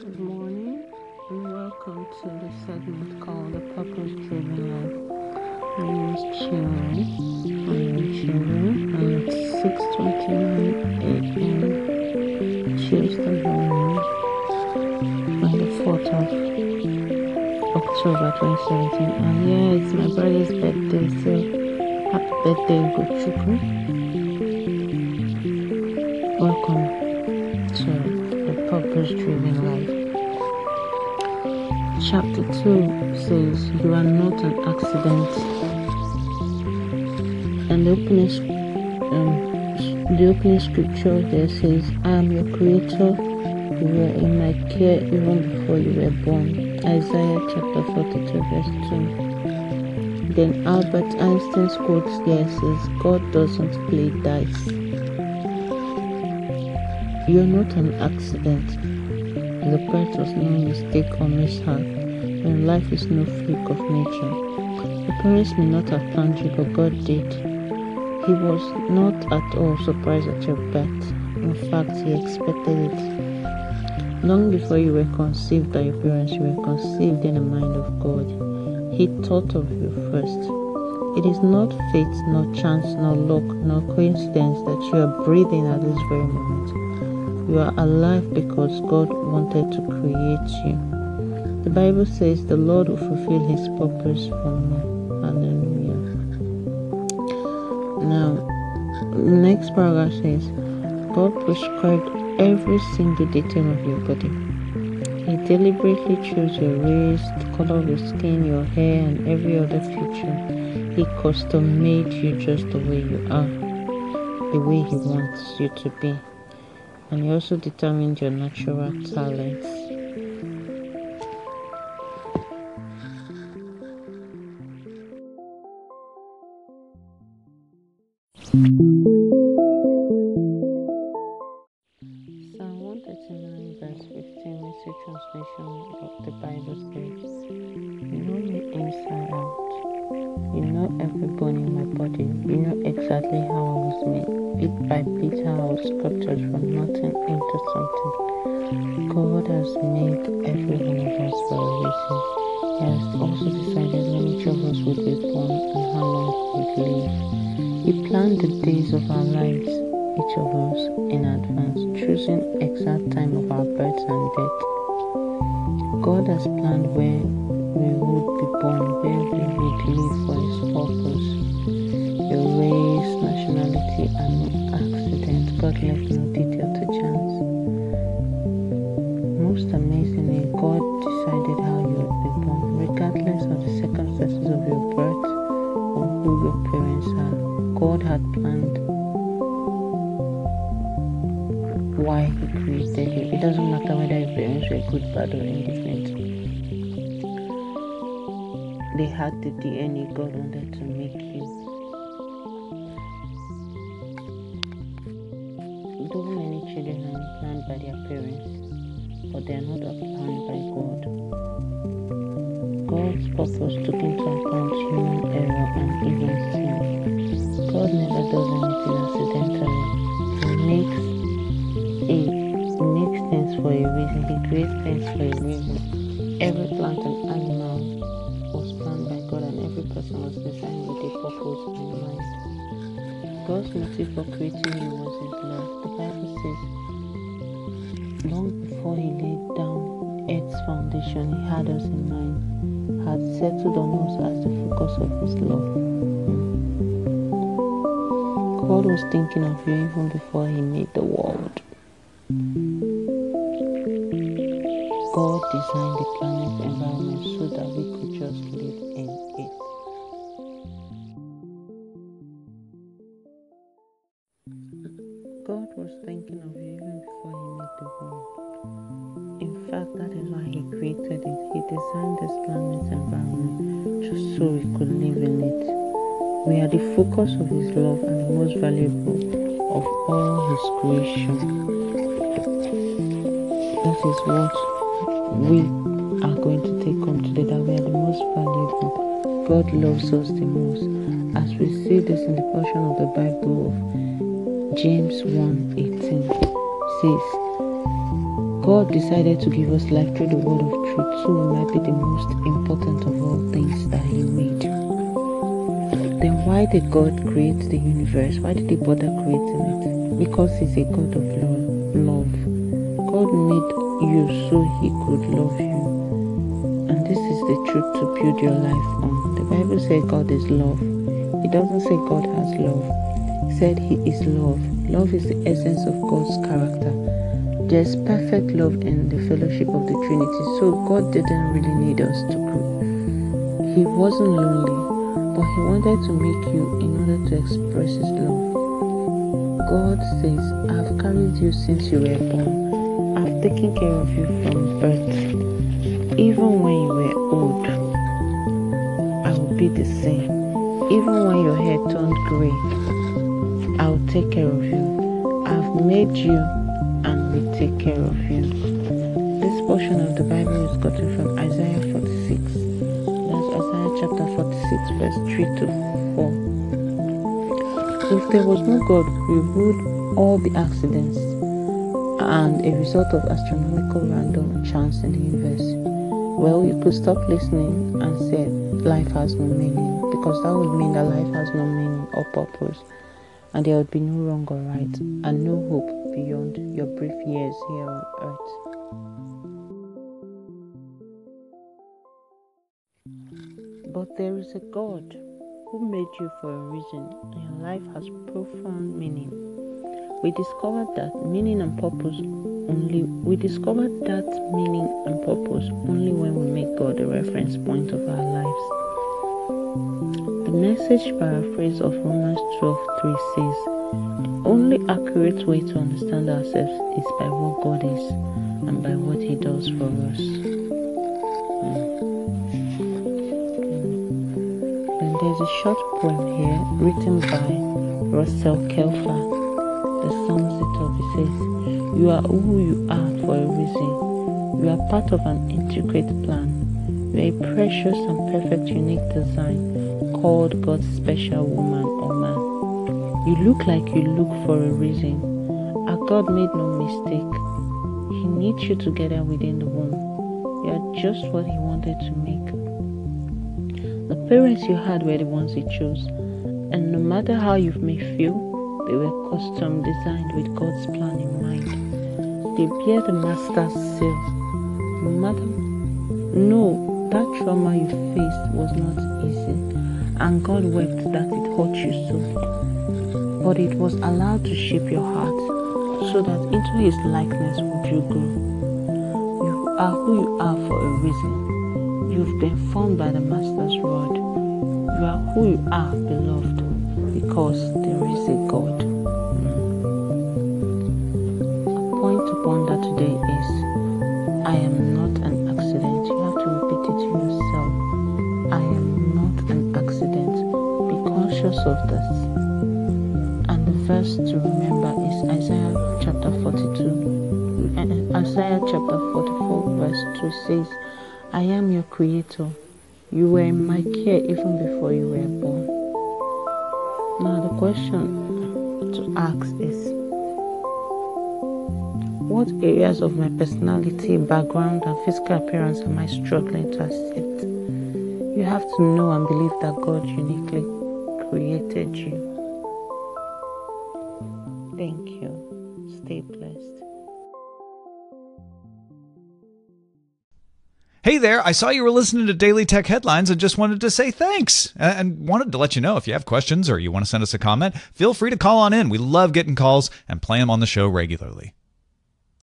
Good morning and welcome to the segment called The Purpose Driven Life. My name is Chiori. I am children and it's 6.29 a.m. Tuesday morning on the 4th of October 2017. And yeah, it's my brother's birthday, so happy birthday, Gochuku. Welcome Driven Life. Chapter 2 says, You are not an accident. And the opening, um, the opening scripture there says, I am your creator. You were in my care even before you were born. Isaiah chapter 42, verse 2. Then Albert Einstein's quote there says, God doesn't play dice. You're not an accident. The birth was no mistake or mishap, and life is no freak of nature. Your parents may not have planned you, but God did. He was not at all surprised at your birth. In fact, He expected it. Long before you were conceived by your parents, you were conceived in the mind of God. He thought of you first. It is not fate, nor chance, nor luck, nor coincidence that you are breathing at this very moment. You are alive because God wanted to create you. The Bible says the Lord will fulfill his purpose for me. Hallelujah. Now, the next paragraph says God prescribed every single detail of your body. He deliberately chose your race, the color of your skin, your hair, and every other feature. He custom made you just the way you are, the way He wants you to be and you also determined your natural talents. Psalm 139 verse 15 message translation of the Bible says, You know every bone in my body. You know exactly how I was made bit by bit how I was sculpted from nothing into something. God has made every one of us for a reason. He has also decided when each of us would be born and how long we would live. He planned the days of our lives, each of us, in advance, choosing exact time of our birth and death. God has planned where we would be born, where we would live why He created you. It doesn't matter whether your parents were good, bad, or indifferent. They had the DNA God wanted to make you. Though many children are planned by their parents, but they are not planned by God. God's purpose took into account human error and even sin. God never does anything accidentally. He makes things for a reason. He creates things for a reason. Every plant and animal was planned by God, and every person was designed with a purpose in mind. God's motive for creating you was His love. The Bible says, long before He laid down Earth's foundation, He had us in mind, had settled on us as the focus of His love. God was thinking of you even before He made the world. God designed the planet environment so that we could just live in it. God was thinking of you even before He made the world. In fact, that is why He created it. He designed this planet environment just so we could live in it. We are the focus of His love and the most valuable of all His creation. That is what we are going to take home today that we are the most valuable. God loves us the most. As we see this in the portion of the Bible of James 1 18 says, God decided to give us life through the word of truth, so it might be the most important of all things that He made. Then why did God create the universe? Why did He bother creating it? Because He's a God of love. love. God made you so He could love you. And this is the truth to build your life on. The Bible says God is love. It doesn't say God has love. It said He is love. Love is the essence of God's character. There's perfect love in the fellowship of the Trinity. So God didn't really need us to grow. He wasn't lonely but he wanted to make you in order to express his love. God says, I've carried you since you were born. Taken care of you from birth. Even when you were old, I will be the same. Even when your hair turned gray, I will take care of you. I've made you and will take care of you. This portion of the Bible is gotten from Isaiah 46 That's Isaiah chapter 46, verse 3 to 4. If there was no God, we would all be accidents and a result of astronomical random chance in the universe. Well, you could stop listening and say life has no meaning because that would mean that life has no meaning or purpose and there would be no wrong or right and no hope beyond your brief years here on earth. But there is a God who made you for a reason, and your life has profound meaning. We discovered that meaning and purpose only we discovered that meaning and purpose only when we make God the reference point of our lives. The message paraphrase of Romans 12:3 says, "The only accurate way to understand ourselves is by what God is and by what He does for us." Mm. There's a short poem here written by Russell Kelfer, the songwriter. He says, You are who you are for a reason. You are part of an intricate plan. You are a precious and perfect unique design called God's special woman or man. You look like you look for a reason. Our God made no mistake. He knit you together within the womb. You are just what He wanted to make. The parents you had were the ones He chose, and no matter how you may feel, they were custom designed with God's plan in mind. They bear the master's seal. Matter, no, that trauma you faced was not easy, and God wept that it hurt you so. But it was allowed to shape your heart, so that into His likeness would you grow. You are who you are for a reason. You've been formed by the Master's rod. You are who you are, beloved, because there is a God. Ponder today is I am not an accident. You have to repeat it to yourself. I am not an accident. Be conscious of this. And the verse to remember is Isaiah chapter 42. Isaiah chapter 44, verse 2 says, I am your creator. You were in my care even before you were born. Now, the question to ask is What areas of my personality, background, and physical appearance am I struggling to accept? You have to know and believe that God uniquely created you. Thank you. Stay blessed. Hey there, I saw you were listening to Daily Tech Headlines and just wanted to say thanks. And wanted to let you know if you have questions or you want to send us a comment, feel free to call on in. We love getting calls and play them on the show regularly.